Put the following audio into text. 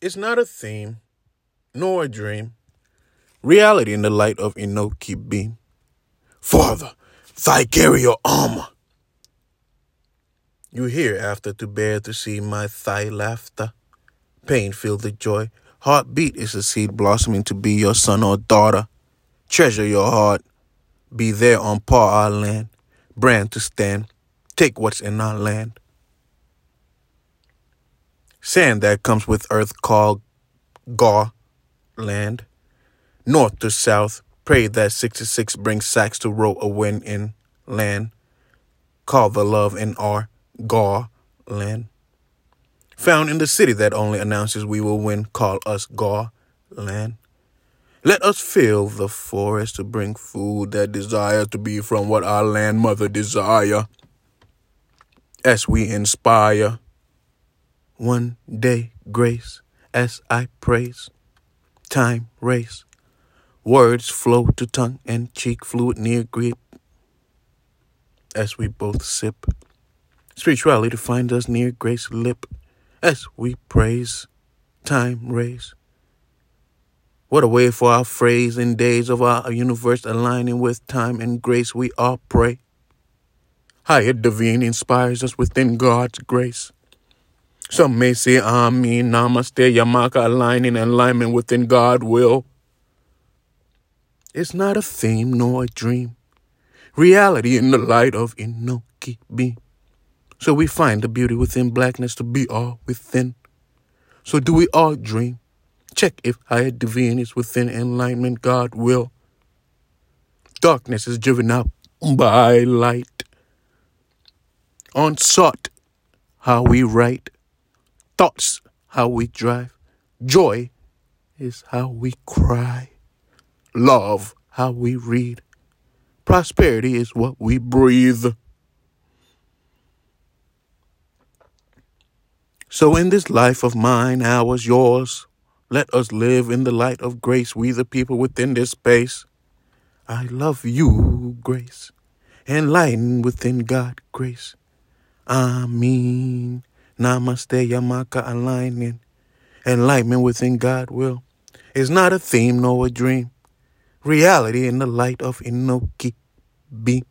It's not a theme, nor a dream. Reality in the light of Enoki beam. Father, thy carry your armor. You here after to bear to see my thigh laughter. Pain feel the joy. Heartbeat is a seed blossoming to be your son or daughter. Treasure your heart. Be there on par our land. Brand to stand. Take what's in our land. Sand that comes with earth called Gaw land. North to south, pray that 66 brings sacks to row a wind in land. Call the love in our Gaw land. Found in the city that only announces we will win, call us Gaw land. Let us fill the forest to bring food that desires to be from what our land mother desire. As we inspire one day grace as I praise. Time race. Words flow to tongue and cheek fluid near grip as we both sip. Spirituality finds us near grace lip as we praise. Time race. What a way for our phrase in days of our universe aligning with time and grace we all pray. Higher divine inspires us within God's grace. Some may say Amen, Namaste, Yamaka, aligning and alignment within God will. It's not a theme nor a dream. Reality in the light of Enoki beam. So we find the beauty within blackness to be all within. So do we all dream? Check if higher divine is within enlightenment God will. Darkness is driven out by light. Unsought, how we write thoughts how we drive. Joy is how we cry. Love how we read. Prosperity is what we breathe. So in this life of mine, ours, yours, let us live in the light of grace, we the people within this space. I love you, grace, enlightened within God, grace. Amen. Namaste, Yamaka, aligning. Enlightenment within God will is not a theme nor a dream. Reality in the light of Enoki. Be